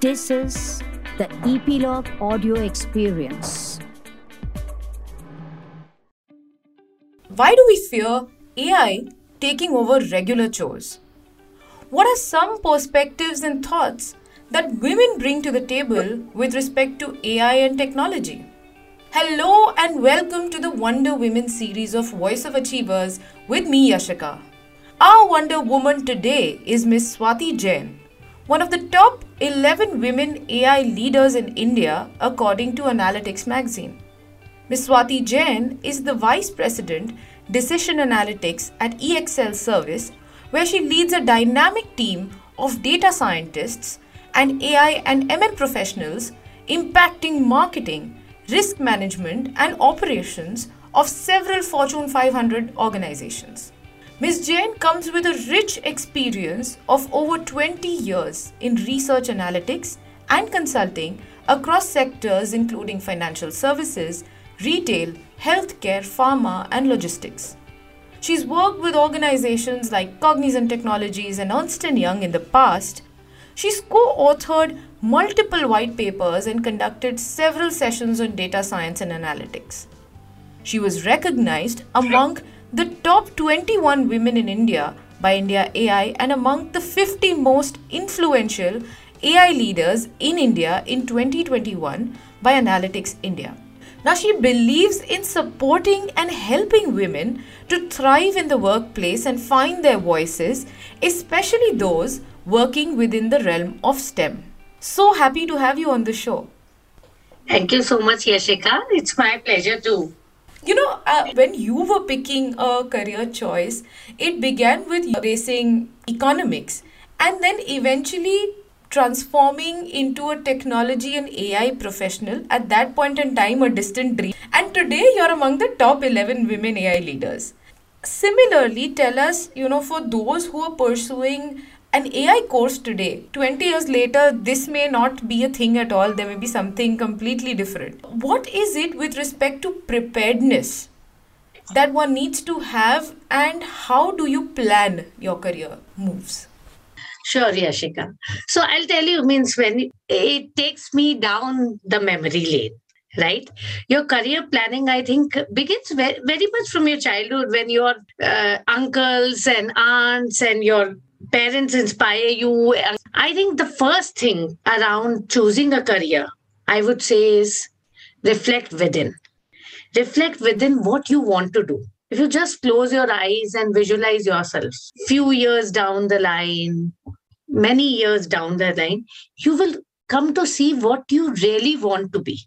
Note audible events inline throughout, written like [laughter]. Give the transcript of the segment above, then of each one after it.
This is the Epilogue Audio Experience. Why do we fear AI taking over regular chores? What are some perspectives and thoughts that women bring to the table with respect to AI and technology? Hello and welcome to the Wonder Women series of Voice of Achievers with me, Yashika. Our Wonder Woman today is Miss Swati Jain one of the top 11 women AI leaders in India, according to Analytics magazine. Ms. Swati Jain is the Vice President, Decision Analytics at EXL Service, where she leads a dynamic team of data scientists and AI and ML professionals impacting marketing, risk management, and operations of several Fortune 500 organizations. Ms. Jain comes with a rich experience of over 20 years in research analytics and consulting across sectors including financial services, retail, healthcare, pharma, and logistics. She's worked with organizations like Cognizant Technologies and Ernst & Young in the past. She's co-authored multiple white papers and conducted several sessions on data science and analytics. She was recognized among the top 21 women in India by India AI and among the 50 most influential AI leaders in India in 2021 by Analytics India. Now, she believes in supporting and helping women to thrive in the workplace and find their voices, especially those working within the realm of STEM. So happy to have you on the show. Thank you so much, Yashika. It's my pleasure to you know, uh, when you were picking a career choice, it began with racing economics and then eventually transforming into a technology and AI professional at that point in time, a distant dream. And today, you're among the top 11 women AI leaders. Similarly, tell us, you know, for those who are pursuing an AI course today, 20 years later, this may not be a thing at all. There may be something completely different. What is it with respect to preparedness that one needs to have, and how do you plan your career moves? Sure, Yashika. So I'll tell you, means when it takes me down the memory lane right your career planning i think begins very, very much from your childhood when your uh, uncles and aunts and your parents inspire you. I think the first thing around choosing a career, I would say, is reflect within. Reflect within what you want to do. If you just close your eyes and visualize yourself, few years down the line, many years down the line, you will come to see what you really want to be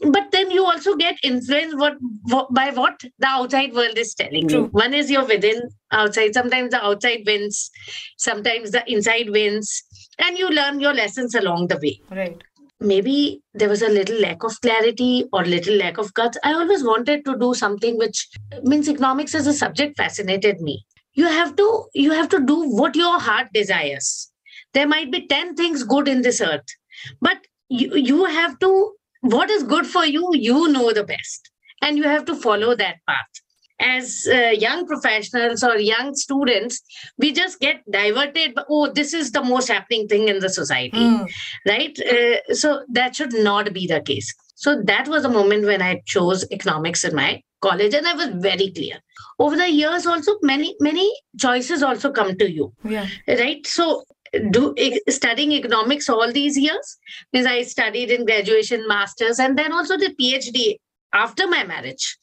but then you also get influenced what, what, by what the outside world is telling True. you one is your within outside. Sometimes the outside wins sometimes the inside wins and you learn your lessons along the way. Right. Maybe there was a little lack of clarity or little lack of guts. I always wanted to do something which means economics as a subject fascinated me. You have to you have to do what your heart desires. There might be 10 things good in this earth but you, you have to what is good for you, you know the best. And you have to follow that path. As uh, young professionals or young students, we just get diverted. Oh, this is the most happening thing in the society, mm. right? Uh, so that should not be the case. So that was a moment when I chose economics in my college, and I was very clear. Over the years, also many many choices also come to you, yeah. right? So do studying economics all these years? Because i studied in graduation masters and then also the phd after my marriage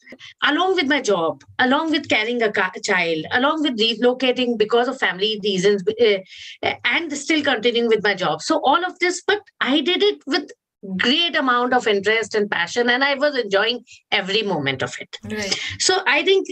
along with my job along with carrying a child along with relocating because of family reasons uh, and still continuing with my job. So all of this but i did it with great amount of interest and passion and i was enjoying every moment of it. Right. so i think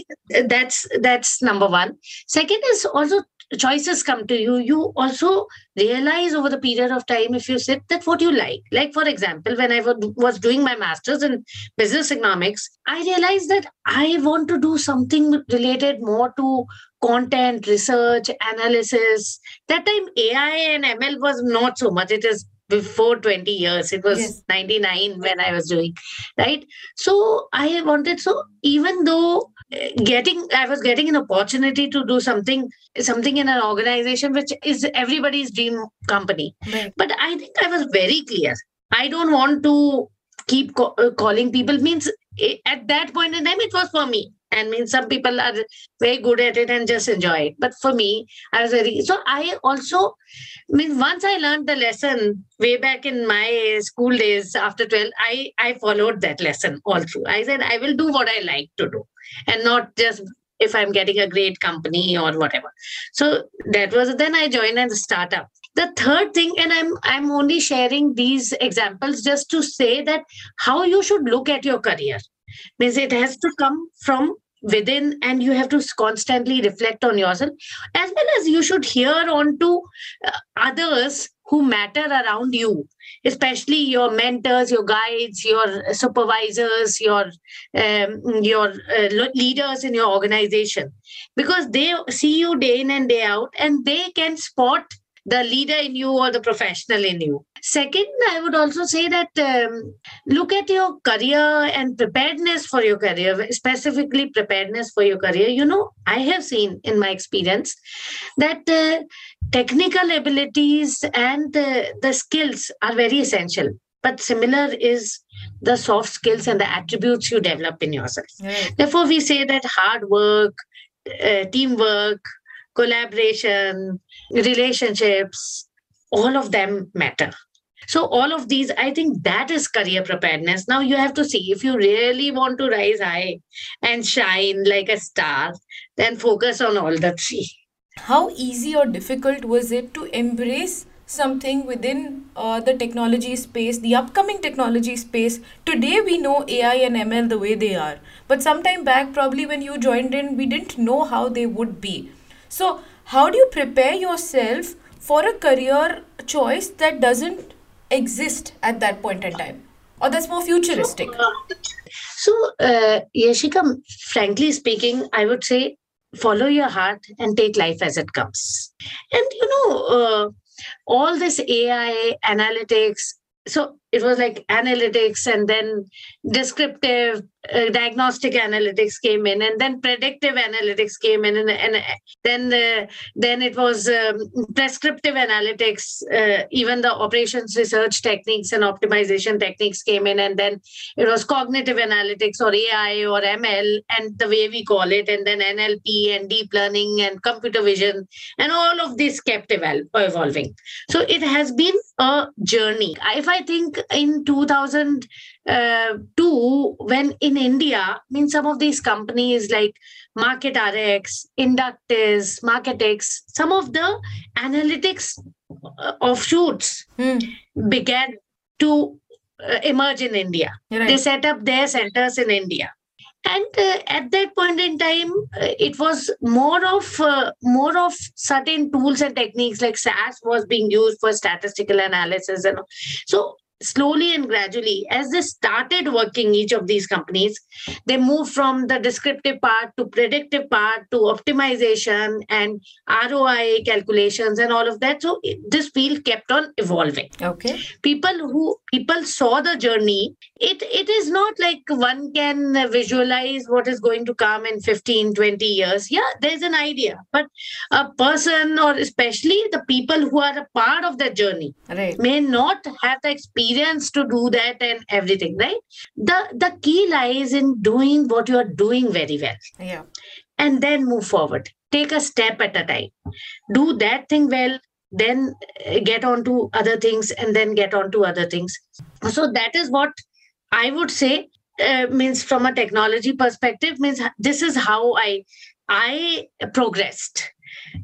that's that's number one. Second is also choices come to you. You also realize over the period of time if you sit that what you like. Like for example when i was doing my masters in business economics i realized that i want to do something related more to content research analysis. That time ai and ml was not so much. It is before 20 years. It was yes. 99 when i was doing right? So i wanted so even though getting i was getting an opportunity to do something something in an organization which is everybody's dream company. Right. but i think i was very clear. I don't want to keep co- uh, calling people. Means eh, at that point in time it was for me. And means some people are very good at it and just enjoy it. But for me i was very so i also I mean once i learned the lesson way back in my school days after 12 i i followed that lesson all through. I said i will do what i like to do and not just if i'm getting a great company or whatever. So that was then i joined a startup. The third thing and i'm i'm only sharing these examples just to say that how you should look at your career. Means it has to come from within and you have to constantly reflect on yourself as well as you should hear on to uh, others who matter around you especially your mentors your guides your supervisors your um, your uh, leaders in your organization. Because they see you day in and day out and they can spot the leader in you or the professional in you. Second i would also say that um, look at your career and preparedness for your career specifically preparedness for your career. You know i have seen in my experience that uh, technical abilities and uh, the skills are very essential but similar is the soft skills and the attributes you develop in yourself. Right. therefore we say that hard work uh, teamwork collaboration relationships all of them matter. So all of these i think that is career preparedness. Now you have to see if you really want to rise high and shine like a star then focus on all the three How easy or difficult was it to embrace something within uh, the technology space, the upcoming technology space? Today we know AI and ML the way they are, but sometime back, probably when you joined in, we didn't know how they would be. So, how do you prepare yourself for a career choice that doesn't exist at that point in time? Or that's more futuristic? So, uh, Yashika, frankly speaking, I would say follow your heart and take life as it comes. And you know, uh, all this AI analytics. So it was like analytics, and then descriptive uh, diagnostic analytics came in, and then predictive analytics came in, and, and then uh, then it was um, prescriptive analytics. Uh, even the operations research techniques and optimization techniques came in, and then it was cognitive analytics or AI or ML, and the way we call it, and then NLP and deep learning and computer vision, and all of this kept evol- evolving. So it has been a journey. If I think in 2002, when in India, I mean, some of these companies like Market MarketRx, Inductis, MarketX, some of the analytics uh, offshoots Hmm. began to uh, emerge in India. They set up their centers in India. And uh, at that point in time, uh, it was more of uh, more of certain tools and techniques like SAS was being used for statistical analysis, and so slowly and gradually, as they started working, each of these companies, they moved from the descriptive part to predictive part to optimization and ROI calculations and all of that. So it- this field kept on evolving Okay. people who people saw the journey it it is not like one can visualize what is going to come in 15 20 years yeah there's an idea but a person or especially the people who are a part of that journey Right. may not have the experience to do that and everything right the the key lies in doing what you are doing very well Yeah. and then move forward. Take a step at a time. Do that thing well, then uh, get on to other things, and then get on to other things. So that is what I would say uh, means from a technology perspective means this is how I I progressed.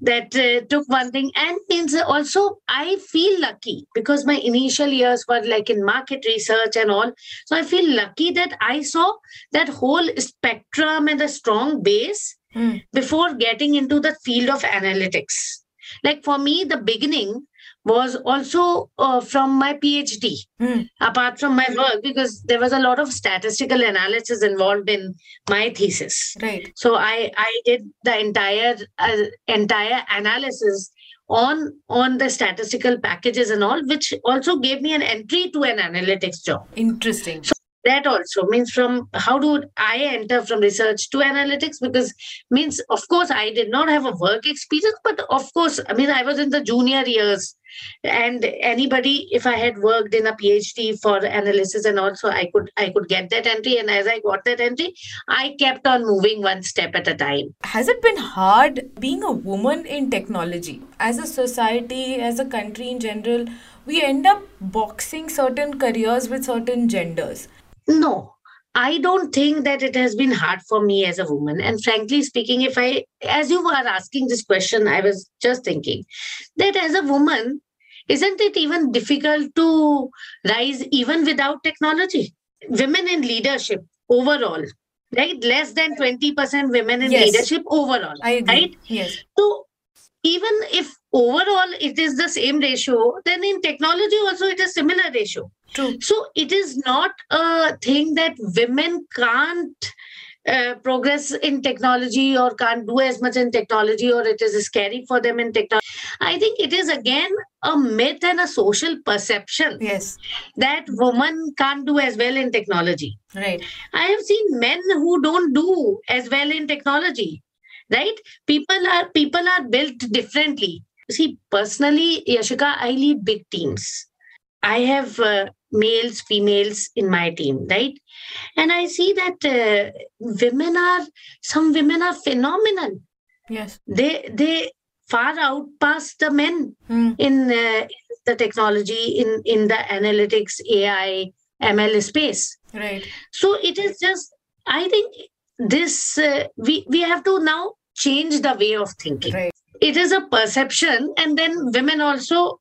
That uh, took one thing and means also I feel lucky because my initial years were like in market research and all. So I feel lucky that I saw that whole spectrum and a strong base Hmm. before getting into the field of analytics. Like for me, the beginning was also uh, from my PhD, Hmm. apart from my work, because there was a lot of statistical analysis involved in my thesis. Right. So I I did the entire uh, entire analysis on on the statistical packages and all, which also gave me an entry to an analytics job. Interesting. That also means from how do i enter from research to analytics? Because means of course i did not have a work experience but of course i mean i was in the junior years. And anybody if i had worked in a phd for analysis and also i could i could get that entry. And as i got that entry i kept on moving one step at a time. Has it been hard being a woman in technology? As a society as a country in general we end up boxing certain careers with certain genders no I don't think that it has been hard for me as a woman. And frankly speaking, if I, as you were asking this question, I was just thinking that as a woman, isn't it even difficult to rise even without technology? Women in leadership overall, right? Less than 20% women in yes. leadership overall, I agree. right? Yes. So even if overall it is the same ratio, then in technology also it is similar ratio. True. So it is not a thing that women can't uh, progress in technology or can't do as much in technology or it is scary for them in technology. I think it is again a myth and a social perception. Yes. That women can't do as well in technology. Right. I have seen men who don't do as well in technology. Right? People are people are built differently. See, personally, Yashika, I lead big teams. I have uh, males, females in my team, right? And I see that uh, women are some women are phenomenal. Yes, they they far outpass the men mm. in uh, the technology, in in the analytics, AI, ML space. Right. So it is just. I think this uh, we we have to now change the way of thinking. Right. It is a perception, and then women also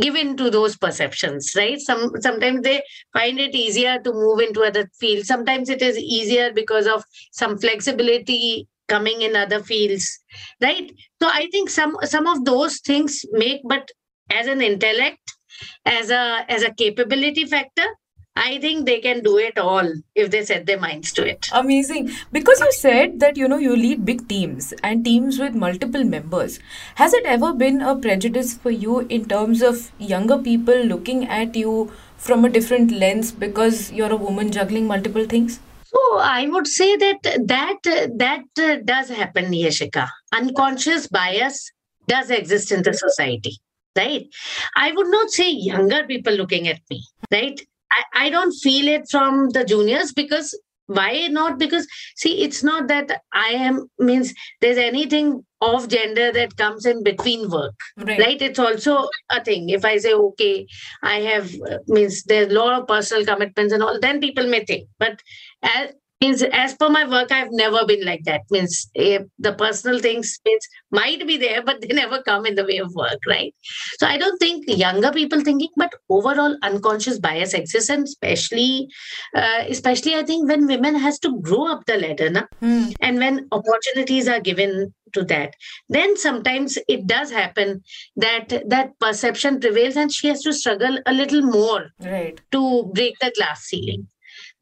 give in to those perceptions right some sometimes they find it easier to move into other fields sometimes it is easier because of some flexibility coming in other fields right so i think some some of those things make but as an intellect as a as a capability factor I think they can do it all if they set their minds to it. Amazing. Because you said that you know you lead big teams and teams with multiple members. Has it ever been a prejudice for you in terms of younger people looking at you from a different lens because you're a woman juggling multiple things? So I would say that that that uh, does happen, Yashika. Unconscious bias does exist in the society right i would not say younger people looking at me right I, I don't feel it from the juniors because why not? Because see it's not that i am means there's anything of gender that comes in between work right, right? it's also a thing. If i say okay i have uh, means there's a lot of personal commitments and all then people may think. But as means as per my work i've never been like that means if the personal things means might be there but they never come in the way of work right so i don't think younger people thinking but overall unconscious bias exists and especially uh, especially i think when women has to grow up the ladder na? Hmm. and when opportunities are given to that then sometimes it does happen that that perception prevails and she has to struggle a little more right to break the glass ceiling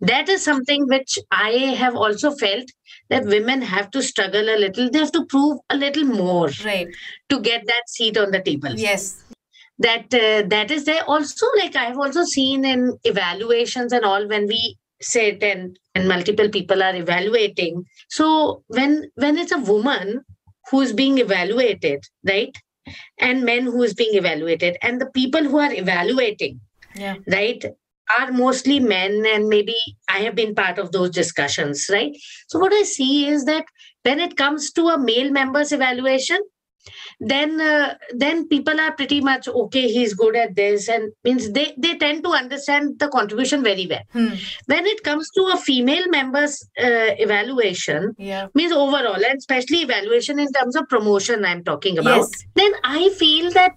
that is something which I have also felt that women have to struggle a little. They have to prove a little more right. to get that seat on the table. Yes. That uh, that is there. Also, like I have also seen in evaluations and all when we sit and and multiple people are evaluating. So when when it's a woman who's being evaluated, right, and men who is being evaluated, and the people who are evaluating, yeah. right are mostly men and maybe i have been part of those discussions right so what i see is that when it comes to a male members evaluation then uh, then people are pretty much okay he's good at this and means they they tend to understand the contribution very well hmm. when it comes to a female members uh, evaluation yeah means overall and especially evaluation in terms of promotion i'm talking about Yes. then i feel that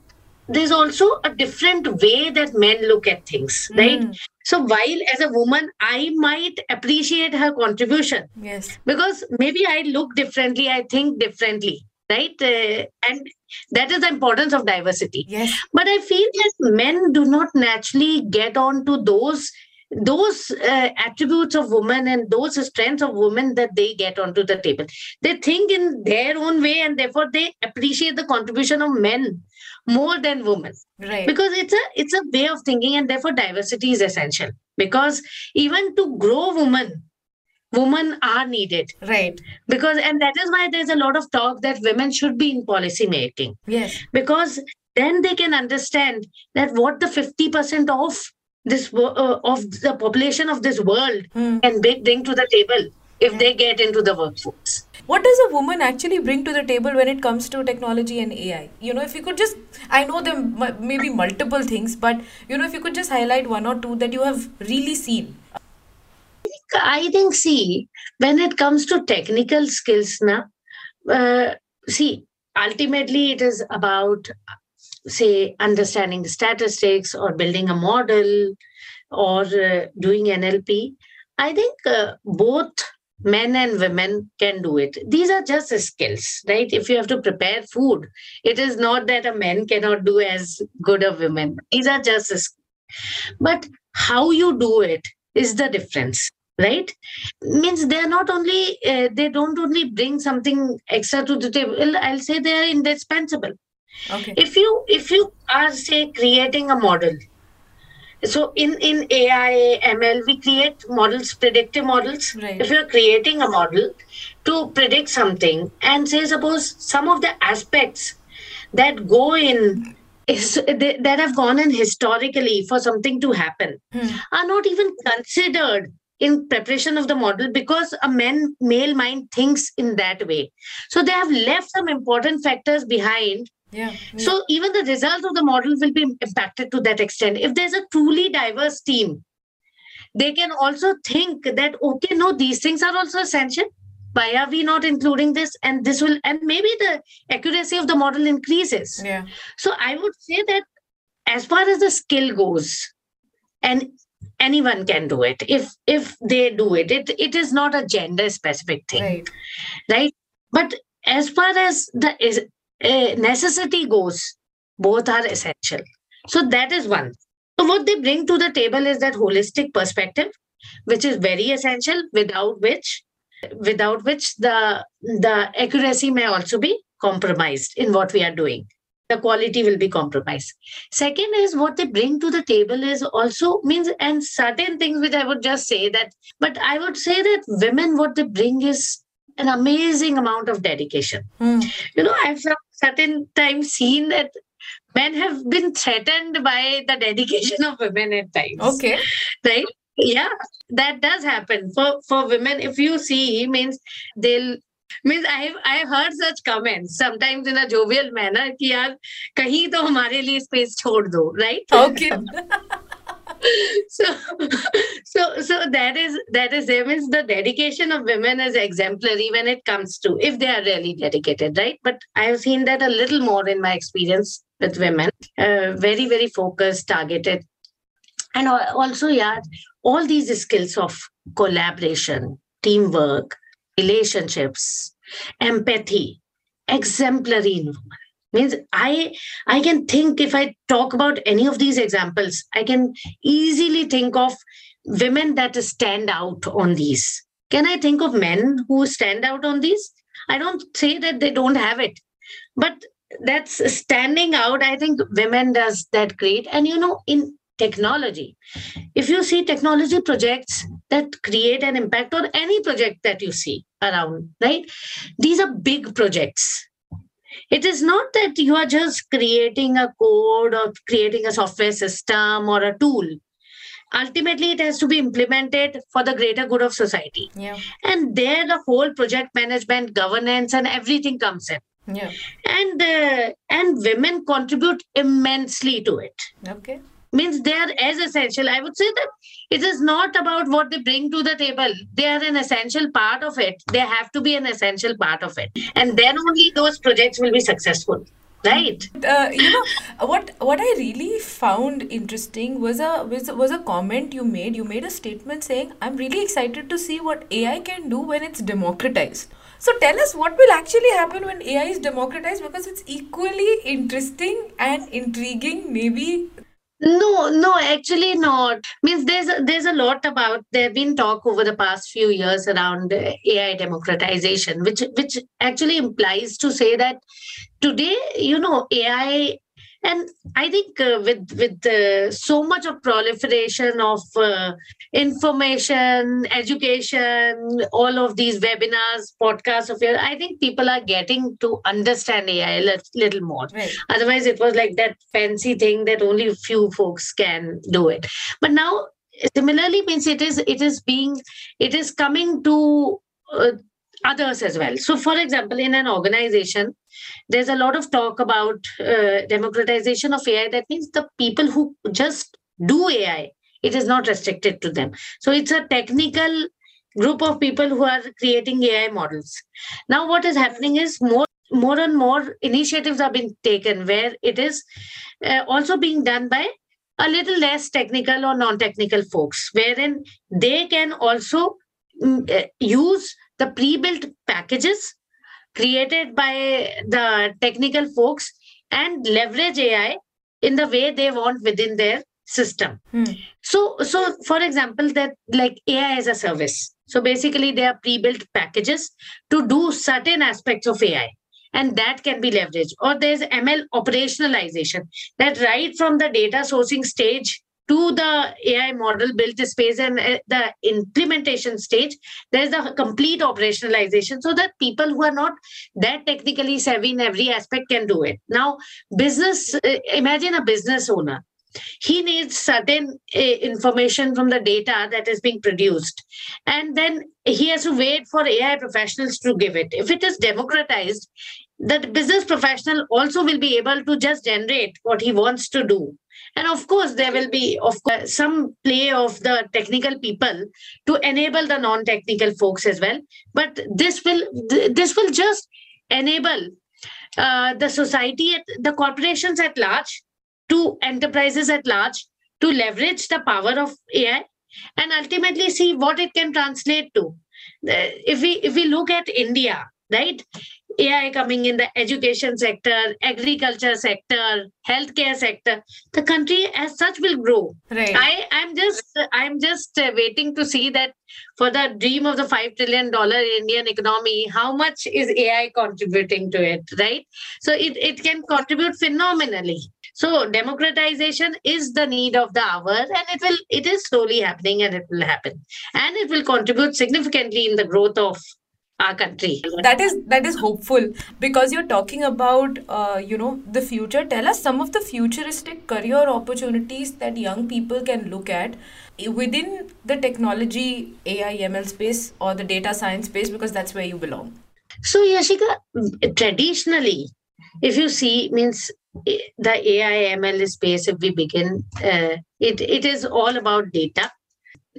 there's also a different way that men look at things right? Mm. so while as a woman i might appreciate her contribution. Yes. Because maybe i look differently i think differently right? Uh, and that is the importance of diversity. Yes. But i feel that men do not naturally get on to those those uh, attributes of women and those strengths of women that they get onto the table. They think in their own way and therefore they appreciate the contribution of men more than women right because it's a it's a way of thinking and therefore diversity is essential because even to grow women women are needed Right. because and that is why there's a lot of talk that women should be in policy making Yes. because then they can understand that what the 50% of this uh, of the population of this world Hmm. can bring bring to the table if they get into the workforce What does a woman actually bring to the table when it comes to technology and AI? You know, if you could just, I know there may be multiple things, but you know, if you could just highlight one or two that you have really seen. I think, see, when it comes to technical skills, now, uh, see, ultimately it is about, say, understanding the statistics or building a model or uh, doing NLP. I think uh, both men and women can do it. These are just skills, right? If you have to prepare food, it is not that a man cannot do as good a women. These are just skills. But how you do it is the difference right means they're not only uh, they don't only bring something extra to the table i'll say they're indispensable Okay. if you if you are say creating a model so in in ai ml we create models predictive models Right. if you're creating a model to predict something and say suppose some of the aspects that go in is that have gone in historically for something to happen Hmm. are not even considered in preparation of the model because a man male mind thinks in that way so they have left some important factors behind Yeah. so even the results of the model will be impacted to that extent if there's a truly diverse team they can also think that okay no these things are also essential why are we not including this and this will and maybe the accuracy of the model increases yeah. so I would say that as far as the skill goes, and anyone can do it if if they do it. It it is not a gender specific thing, Right. right? But as far as the is, uh, necessity goes, both are essential. So that is one. So what they bring to the table is that holistic perspective, which is very essential. Without which, without which the the accuracy may also be compromised in what we are doing the quality will be compromised second is what they bring to the table is also means and certain things which i would just say that but i would say that women what they bring is an amazing amount of dedication Hmm. you know i've certain times seen that men have been threatened by the dedication of women at times Okay. right yeah that does happen for for women if you see means they'll means i've i've heard such comments sometimes in a jovial manner कि यार कहीं तो हमारे लिए space छोड़ दो right Okay. [laughs] [laughs] so so so that is that is there means the dedication of women is exemplary when it comes to if they are really dedicated right? But i have seen that a little more in my experience with women. Uh, very very focused targeted. And also yeah all these skills of collaboration teamwork relationships empathy exemplary in women means i i can think if i talk about any of these examples i can easily think of women that stand out on these. Can i think of men who stand out on these? I don't say that they don't have it but that's standing out i think women does that great. And you know in technology if you see technology projects that create an impact or any project that you see around right? These are big projects it is not that you are just creating a code or creating a software system or a tool ultimately it has to be implemented for the greater good of society Yeah. and there the whole project management governance and everything comes in Yeah. and uh, and women contribute immensely to it Okay. Means they are as essential i would say that it is not about what they bring to the table they are an essential part of it they have to be an essential part of it and then only those projects will be successful right uh, you know what what I really found interesting was a was, was a comment you made. You made a statement saying, "I'm really excited to see what AI can do when it's democratized." So tell us what will actually happen when AI is democratized because it's equally interesting and intriguing. Maybe No, no, actually not. Means there's there's a lot about there have been talk over the past few years around AI democratization, which which actually implies to say that today, you know, AI and i think uh, with with uh, so much of proliferation of uh, information education all of these webinars podcasts of your i think people are getting to understand ai a little more. Right. otherwise it was like that fancy thing that only a few folks can do it. But now similarly means it is it is being it is coming to uh, others as well. So for example in an organization there's a lot of talk about uh, democratization of ai that means the people who just do ai it is not restricted to them. So it's a technical group of people who are creating ai models. Now what is happening is more more and more initiatives are being taken where it is uh, also being done by a little less technical or non-technical folks wherein they can also mm, uh, use the pre-built packages created by the technical folks and leverage ai in the way they want within their system. Hmm. so so for example that like ai as a service. So basically they are pre-built packages to do certain aspects of ai and that can be leveraged. Or there's ml operationalization that right from the data sourcing stage to the AI model built space and uh, the implementation stage, there's a complete operationalization so that people who are not that technically savvy in every aspect can do it. Now, business, uh, imagine a business owner. He needs certain uh, information from the data that is being produced. And then he has to wait for AI professionals to give it. If it is democratized, that business professional also will be able to just generate what he wants to do and of course there will be of course some play of the technical people to enable the non-technical folks as well. But this will th- this will just enable uh, the society at the corporations at large to enterprises at large to leverage the power of ai and ultimately see what it can translate to. Uh, if we if we look at india right AI coming in the education sector, agriculture sector, healthcare sector, the country as such will grow. Right. I I'm just I'm just uh, waiting to see that for the dream of the five trillion dollar Indian economy, how much is AI contributing to it, right? So it it can contribute phenomenally. So democratization is the need of the hour, and it will it is slowly happening, and it will happen, and it will contribute significantly in the growth of our country. that is that is hopeful because you're talking about uh, you know the future tell us some of the futuristic career opportunities that young people can look at within the technology ai ml space or the data science space because that's where you belong So, Yashika, traditionally, if you see, means eh, the AI ML space, if we begin, uh, it, it is all about data.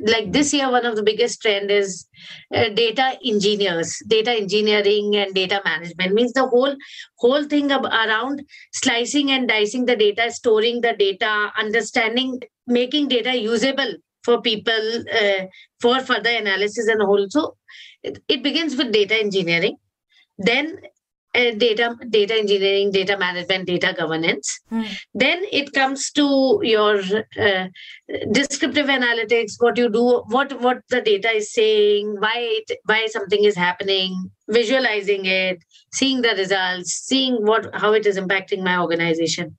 Like this year, one of the biggest trend is uh, data engineers, data engineering and data management. Means the whole whole thing ab- around slicing and dicing the data, storing the data, understanding, making data usable for people uh, for further analysis and also it, it begins with data engineering then uh, data data engineering data management data governance Hmm. then it comes to your uh, descriptive analytics what you do what what the data is saying why it, why something is happening visualizing it seeing the results seeing what how it is impacting my organization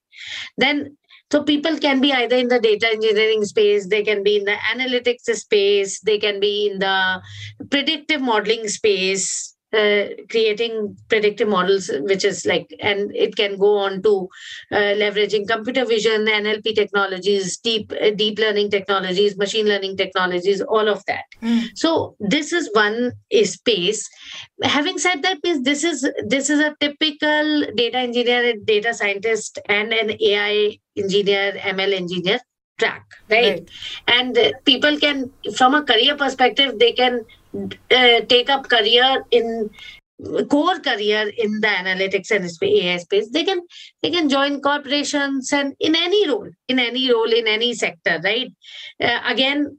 then so people can be either in the data engineering space they can be in the analytics space they can be in the predictive modeling space uh, creating predictive models which is like and it can go on to uh, leveraging computer vision nlp technologies deep uh, deep learning technologies machine learning technologies all of that. So this is one space. Having said that is this is this is a typical data engineer and data scientist and an ai engineer ml engineer track right, and uh, people can from a career perspective they can uh, take up career in core career in the analytics and AI space, they can they can join corporations and in any role, in any role, in any sector, right? Uh, again,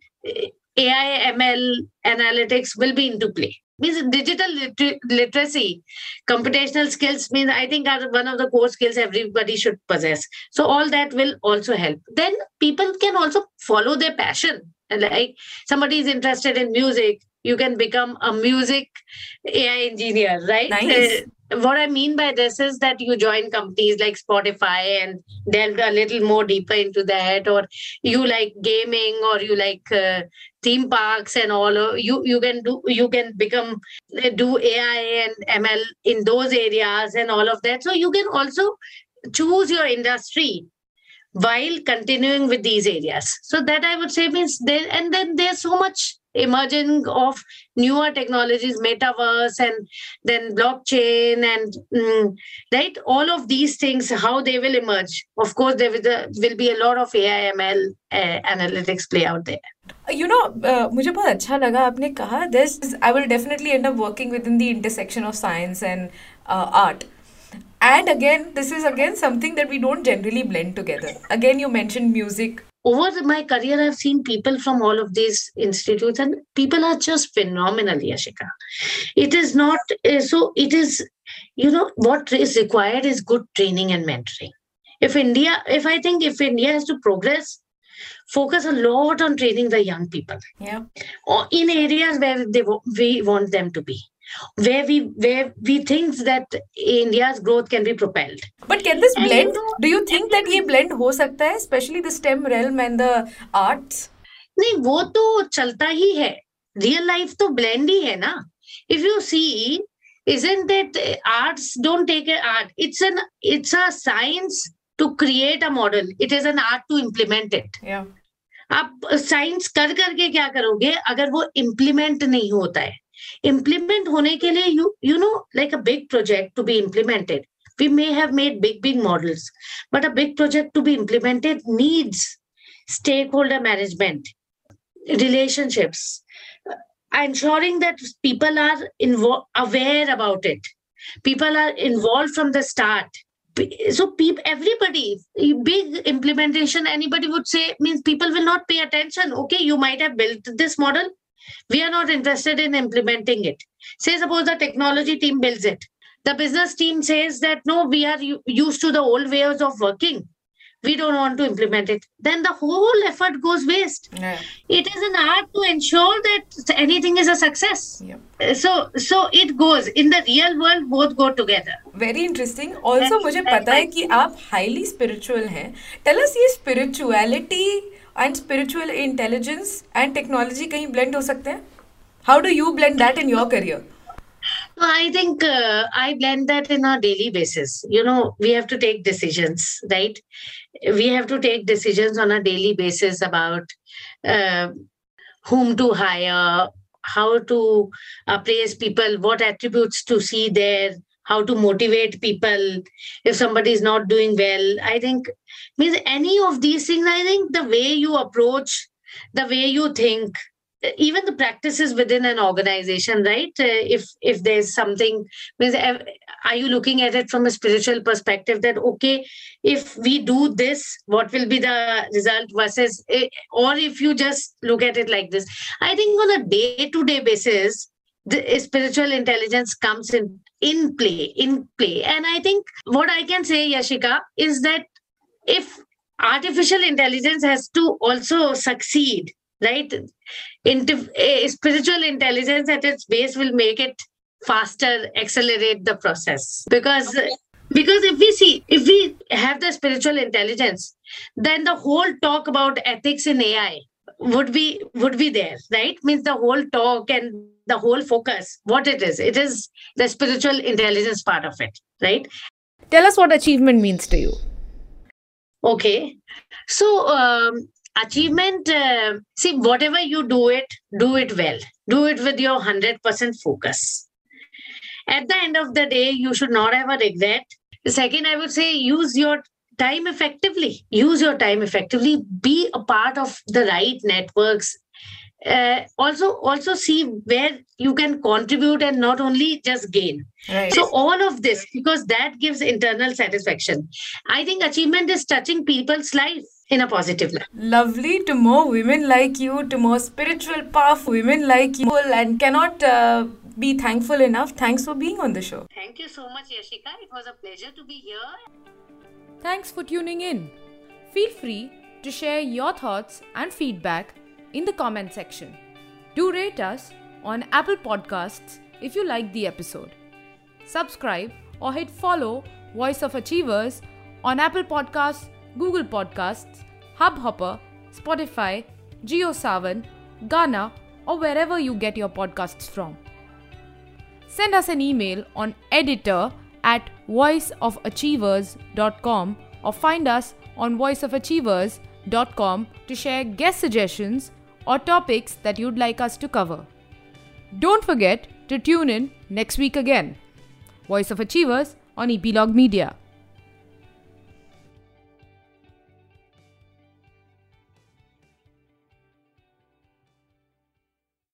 AI, ML, analytics will be into play. Means digital liter- literacy, computational skills means I think are one of the core skills everybody should possess. So all that will also help. Then people can also follow their passion. Like somebody is interested in music, you can become a music AI engineer, right? Nice. Uh, what I mean by this is that you join companies like Spotify and delve a little more deeper into that, or you like gaming, or you like uh, theme parks and all. You you can do you can become uh, do AI and ML in those areas and all of that. So you can also choose your industry while continuing with these areas. So that I would say means there, and then there's so much emerging of newer technologies, metaverse, and then blockchain, and mm, right, all of these things, how they will emerge. Of course, there will, will be a lot of AI ML uh, analytics play out there. You know, uh, मुझे बहुत अच्छा लगा आपने कहा this I will definitely end up working within the intersection of science and uh, art. And again, this is again something that we don't generally blend together. Again, you mentioned music over my career, I've seen people from all of these institutes, and people are just phenomenal, Yashika. It is not eh, so, it is, you know, what is required is good training and mentoring. If India, if I think if India has to progress, focus a lot on training the young people. Yeah. Or in areas where they we want them to be where we where we think that India's growth can be propelled. But can this blend? You know, do you think that ये blend हो सकता है, especially the STEM realm and the arts? नहीं वो तो चलता ही है रियल लाइफ तो ब्लेंड ही है ना if you see isn't that arts don't take an art it's an it's a science to create a model it is an art to implement it yeah आप साइंस कर करके क्या करोगे अगर वो इम्प्लीमेंट नहीं होता है implement hone ke liye you you know like a big project to be implemented. We may have made big big models but a big project to be implemented needs stakeholder management relationships uh, ensuring that people are invo- aware about it. People are involved from the start. So people everybody big implementation anybody would say means people will not pay attention. Okay you might have built this model we are not interested in implementing it. Say, suppose the technology team builds it. The business team says that no, we are used to the old ways of working. We don't want to implement it. Then the whole effort goes waste. Yeah. It is an art to ensure that anything is a success. Yeah. So, so it goes in the real world. Both go together. Very interesting. Also, मुझे पता है कि आप highly spiritual हैं. Tell us ये spirituality And spiritual intelligence and technology कहीं blend हो सकते हैं how do you blend that in your career No, I think uh, I blend that in our daily basis. You know, we have to take decisions, right? We have to take decisions on a daily basis about uh, whom to hire, how to appraise people, what attributes to see there, how to motivate people if somebody is not doing well. I think means any of these things i think the way you approach the way you think even the practices within an organization right uh, if if there's something means are you looking at it from a spiritual perspective that okay if we do this what will be the result versus eh, or if you just look at it like this i think on a day to day basis the spiritual intelligence comes in in play in play and i think what i can say yashika is that if artificial intelligence has to also succeed right uh, spiritual intelligence at its base will make it faster accelerate the process because okay. because if we see if we have the spiritual intelligence then the whole talk about ethics in ai would be would be there right means the whole talk and the whole focus what it is it is the spiritual intelligence part of it right tell us what achievement means to you Okay. So, um, achievement, uh, see, whatever you do it, do it well. Do it with your 100% focus. At the end of the day, you should not have a regret. Second, I would say, use your time effectively. Use your time effectively. Be a part of the right networks. Uh, also also see where you can contribute and not only just gain. Right. so all of this because that gives internal satisfaction. I think achievement is touching people's life in a positive way lovely. To more women like you to more spiritual powerful women like you and cannot uh, be thankful enough. Thanks for being on the show. Thank you so much yashika. It was a pleasure to be here thanks for tuning in feel free to share your thoughts and feedback in the comment section. Do rate us on Apple Podcasts if you like the episode. subscribe, or hit follow Voice of Achievers on Apple Podcasts, Google Podcasts, Hubhopper, Spotify, JioSaavn, Gaana, or wherever you get your podcasts from. Send us an email on editor at voiceofachievers.com or find us on voiceofachievers.com to share guest suggestions or topics that you'd like us to cover. Don't forget to tune in next week again. Voice of Achievers on Epilogue Media.